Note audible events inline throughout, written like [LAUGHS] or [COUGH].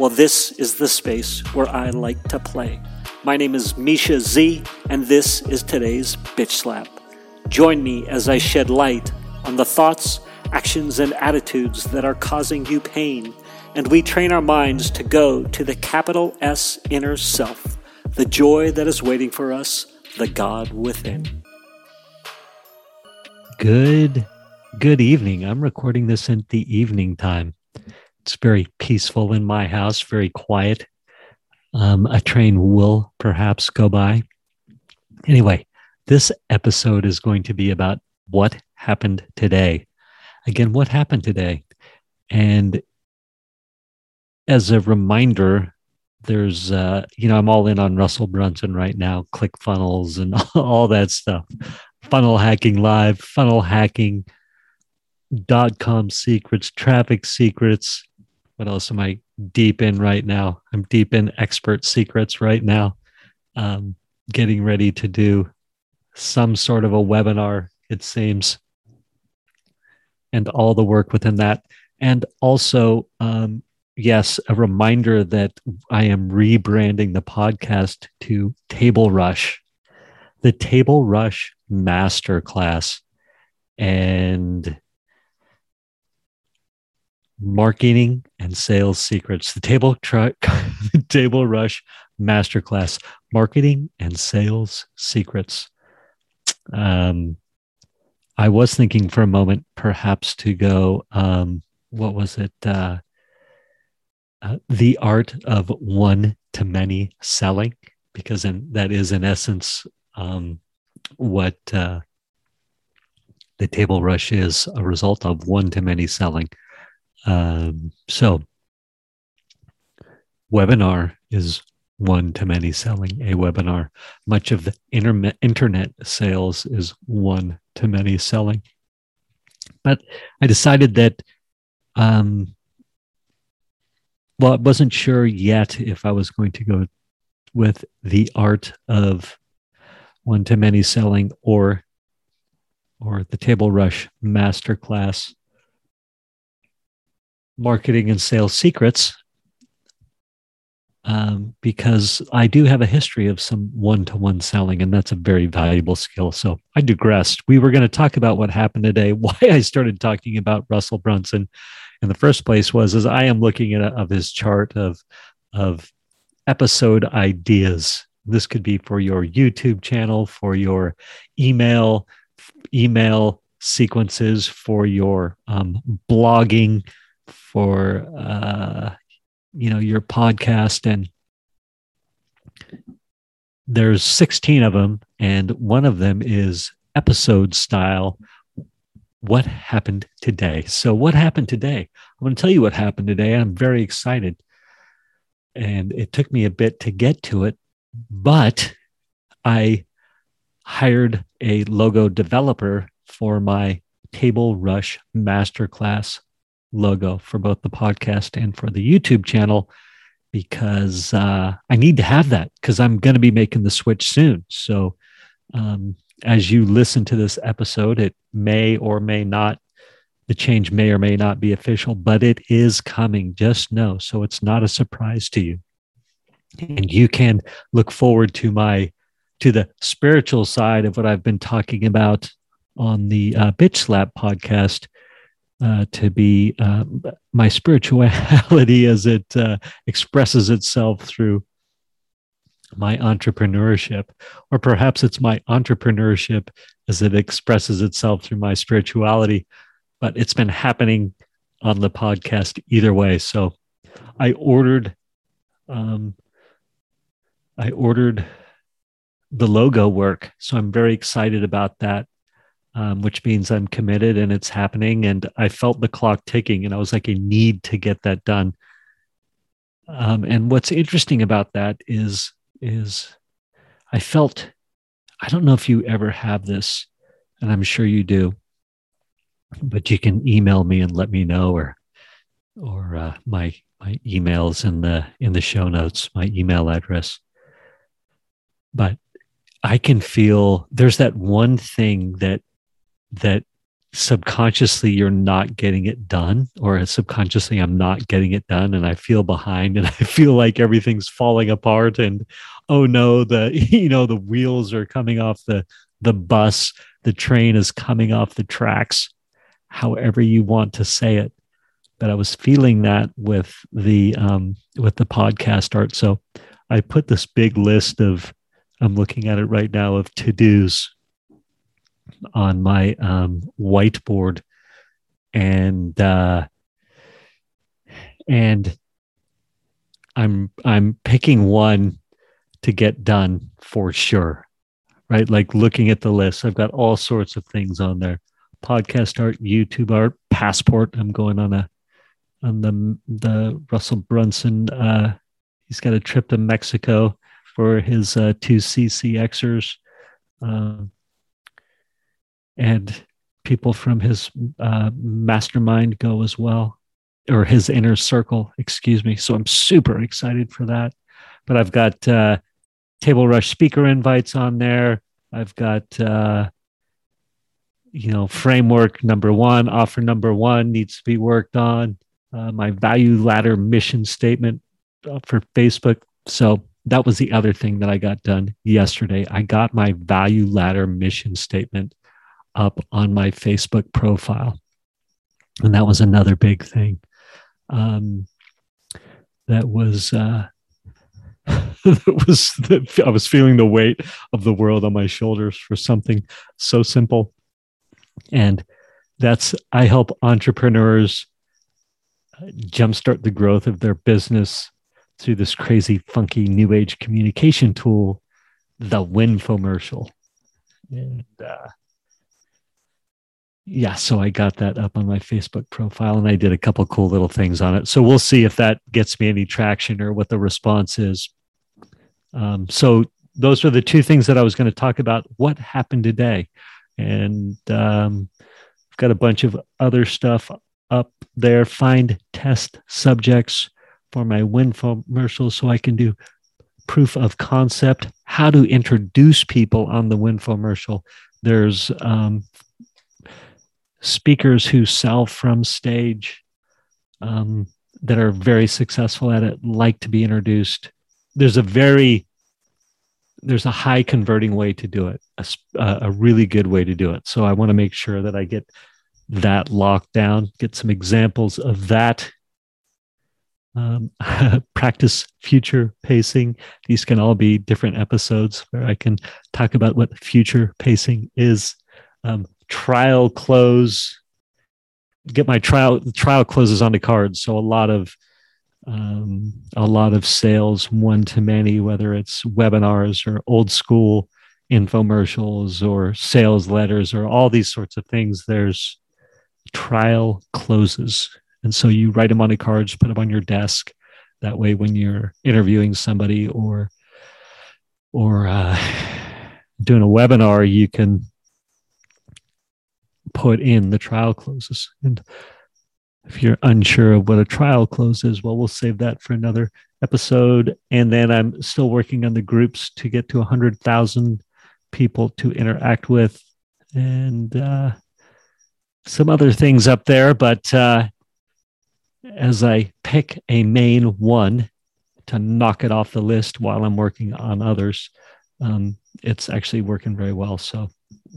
Well, this is the space where I like to play. My name is Misha Z, and this is today's Bitch Slap. Join me as I shed light on the thoughts, actions, and attitudes that are causing you pain, and we train our minds to go to the capital S inner self, the joy that is waiting for us, the God within. Good, good evening. I'm recording this in the evening time. It's very peaceful in my house, very quiet. Um, a train will perhaps go by. Anyway, this episode is going to be about what happened today. Again, what happened today? And as a reminder, there's, uh, you know, I'm all in on Russell Brunson right now, ClickFunnels and [LAUGHS] all that stuff funnel hacking live, funnel hacking, dot com secrets, traffic secrets. What else am I deep in right now? I'm deep in expert secrets right now. Um, getting ready to do some sort of a webinar, it seems, and all the work within that. And also, um, yes, a reminder that I am rebranding the podcast to Table Rush the Table Rush Masterclass and marketing and sales secrets. The Table Truck, [LAUGHS] Table Rush Masterclass, marketing and sales secrets. Um, I was thinking for a moment, perhaps to go. Um, what was it? Uh, uh, the art of one to many selling, because in, that is in essence um, what uh, the table rush is a result of one to many selling. Um, so, webinar is one to many selling a webinar. Much of the internet, internet sales is one to many selling. But I decided that, um, well, I wasn't sure yet if I was going to go with the art of one to many selling or or the table rush masterclass marketing and sales secrets um, because I do have a history of some one to one selling, and that's a very valuable skill. So I digressed. We were going to talk about what happened today. [LAUGHS] Why I started talking about Russell Brunson in the first place was as I am looking at a, of his chart of of episode ideas this could be for your YouTube channel, for your email, email sequences, for your um, blogging, for uh, you know your podcast, and there's 16 of them, and one of them is episode style. What happened today? So, what happened today? I'm going to tell you what happened today. I'm very excited. And it took me a bit to get to it but I hired a logo developer for my Table Rush Masterclass logo for both the podcast and for the YouTube channel because uh, I need to have that because I'm going to be making the switch soon. So, um, as you listen to this episode, it may or may not, the change may or may not be official, but it is coming. Just know. So, it's not a surprise to you and you can look forward to my to the spiritual side of what I've been talking about on the uh, Bitch Slap podcast uh, to be uh, my spirituality [LAUGHS] as it uh, expresses itself through my entrepreneurship, or perhaps it's my entrepreneurship as it expresses itself through my spirituality. But it's been happening on the podcast either way. So I ordered um, I ordered the logo work. So I'm very excited about that, um, which means I'm committed and it's happening. And I felt the clock ticking and I was like, I need to get that done. Um, and what's interesting about that is is I felt I don't know if you ever have this, and I'm sure you do, but you can email me and let me know, or or uh, my my emails in the in the show notes, my email address. But I can feel there's that one thing that that subconsciously you're not getting it done or subconsciously i'm not getting it done and i feel behind [LAUGHS] and i feel like everything's falling apart and oh no the [LAUGHS] you know the wheels are coming off the the bus the train is coming off the tracks however you want to say it. But i was feeling that with the um with the podcast art. So i put this big list of i'm looking at it right now of to-dos on my um, whiteboard, and uh, and I'm I'm picking one to get done for sure, right? Like looking at the list, I've got all sorts of things on there: podcast art, YouTube art, passport. I'm going on a on the the Russell Brunson. Uh, he's got a trip to Mexico for his uh, two CCXers. Uh, and people from his uh, mastermind go as well, or his inner circle, excuse me. So I'm super excited for that. But I've got uh, Table Rush speaker invites on there. I've got, uh, you know, framework number one, offer number one needs to be worked on. Uh, my value ladder mission statement uh, for Facebook. So that was the other thing that I got done yesterday. I got my value ladder mission statement up on my Facebook profile. And that was another big thing. Um, that was, uh, [LAUGHS] that was I was feeling the weight of the world on my shoulders for something so simple. And that's, I help entrepreneurs jumpstart the growth of their business through this crazy, funky new age communication tool, the Winfomercial. And uh, yeah, so I got that up on my Facebook profile and I did a couple cool little things on it. So we'll see if that gets me any traction or what the response is. Um, so those are the two things that I was going to talk about. What happened today? And um, I've got a bunch of other stuff up there. Find test subjects for my Winfomercial so I can do proof of concept, how to introduce people on the Winfomercial. There's um, speakers who sell from stage um, that are very successful at it like to be introduced. There's a very there's a high converting way to do it, a, a really good way to do it. So I want to make sure that I get that locked down, get some examples of that. Um, [LAUGHS] practice future pacing. These can all be different episodes where I can talk about what future pacing is. Um, trial close get my trial trial closes onto cards. So a lot of um, a lot of sales one to many whether it's webinars or old school infomercials or sales letters or all these sorts of things there's trial closes. And so you write them on the cards put them on your desk. That way when you're interviewing somebody or or uh, [SIGHS] doing a webinar you can put in the trial closes. And if you're unsure of what a trial close is, well, we'll save that for another episode. And then I'm still working on the groups to get to 100,000 people to interact with and uh, some other things up there. But uh, as I pick a main one to knock it off the list while I'm working on others, um, it's actually working very well. So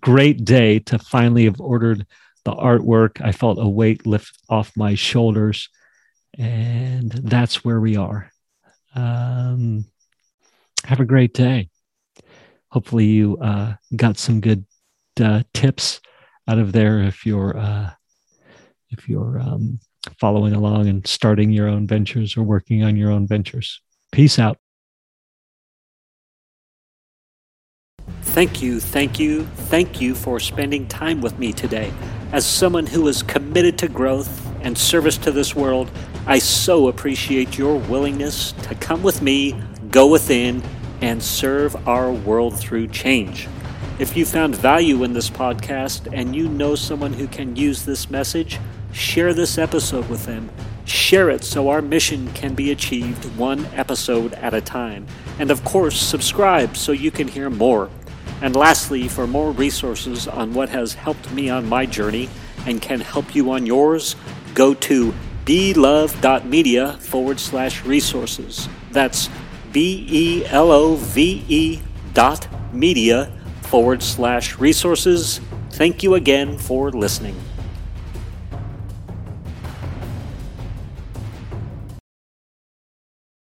great day to finally have ordered the artwork. I felt a weight lift off my shoulders, and that's where we are. Um, have a great day. Hopefully, you uh, got some good uh, tips out of there if you're uh, if you're um, following along and starting your own ventures or working on your own ventures. Peace out. Thank you, thank you, thank you for spending time with me today. As someone who is committed to growth and service to this world, I so appreciate your willingness to come with me, go within, and serve our world through change. If you found value in this podcast and you know someone who can use this message, share this episode with them. Share it so our mission can be achieved one episode at a time. And of course, subscribe so you can hear more. And lastly, for more resources on what has helped me on my journey and can help you on yours, go to belove.media forward slash resources. That's B E L O V E dot media forward slash resources. Thank you again for listening.